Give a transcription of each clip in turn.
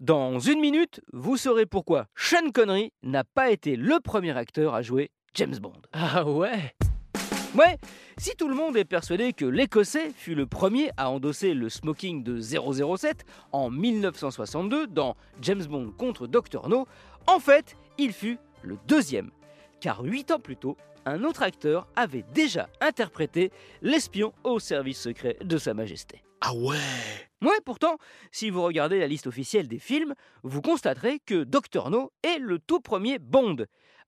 Dans une minute, vous saurez pourquoi Sean Connery n'a pas été le premier acteur à jouer James Bond. Ah ouais Ouais, si tout le monde est persuadé que l'Écossais fut le premier à endosser le smoking de 007 en 1962 dans James Bond contre Dr. No, en fait, il fut le deuxième. Car huit ans plus tôt, un autre acteur avait déjà interprété l'espion au service secret de Sa Majesté. Ah ouais? Ouais, pourtant, si vous regardez la liste officielle des films, vous constaterez que Dr. No est le tout premier Bond.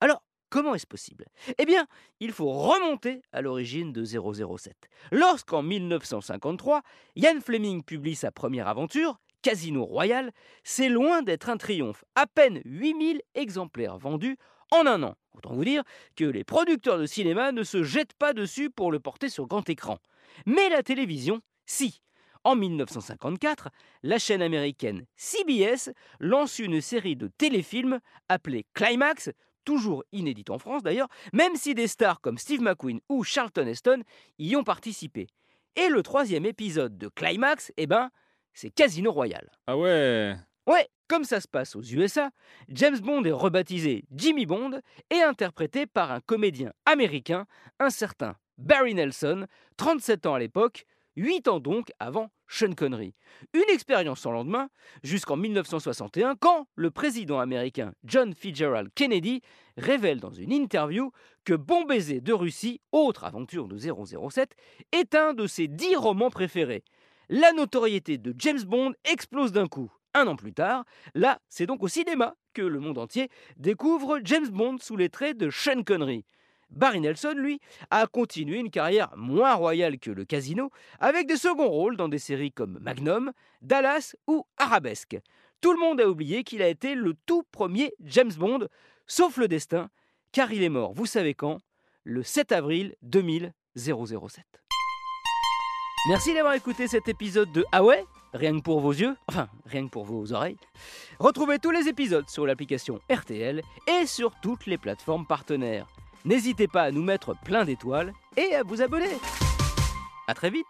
Alors, comment est-ce possible? Eh bien, il faut remonter à l'origine de 007. Lorsqu'en 1953, Ian Fleming publie sa première aventure, Casino Royale, c'est loin d'être un triomphe. À peine 8000 exemplaires vendus en un an. Autant vous dire que les producteurs de cinéma ne se jettent pas dessus pour le porter sur grand écran. Mais la télévision, si. En 1954, la chaîne américaine CBS lance une série de téléfilms appelée Climax, toujours inédite en France d'ailleurs, même si des stars comme Steve McQueen ou Charlton Heston y ont participé. Et le troisième épisode de Climax, eh ben, c'est Casino Royale. Ah ouais Ouais, comme ça se passe aux USA, James Bond est rebaptisé Jimmy Bond et interprété par un comédien américain, un certain Barry Nelson, 37 ans à l'époque, 8 ans donc avant Sean Connery. Une expérience sans lendemain jusqu'en 1961 quand le président américain John Fitzgerald Kennedy révèle dans une interview que Bon baiser de Russie, autre aventure de 007, est un de ses 10 romans préférés. La notoriété de James Bond explose d'un coup. Un an plus tard, là, c'est donc au cinéma que le monde entier découvre James Bond sous les traits de Sean Connery. Barry Nelson, lui, a continué une carrière moins royale que le casino, avec des seconds rôles dans des séries comme Magnum, Dallas ou Arabesque. Tout le monde a oublié qu'il a été le tout premier James Bond, sauf le destin, car il est mort, vous savez quand? Le 7 avril 2007. Merci d'avoir écouté cet épisode de Ah ouais Rien que pour vos yeux, enfin rien que pour vos oreilles. Retrouvez tous les épisodes sur l'application RTL et sur toutes les plateformes partenaires. N'hésitez pas à nous mettre plein d'étoiles et à vous abonner. A très vite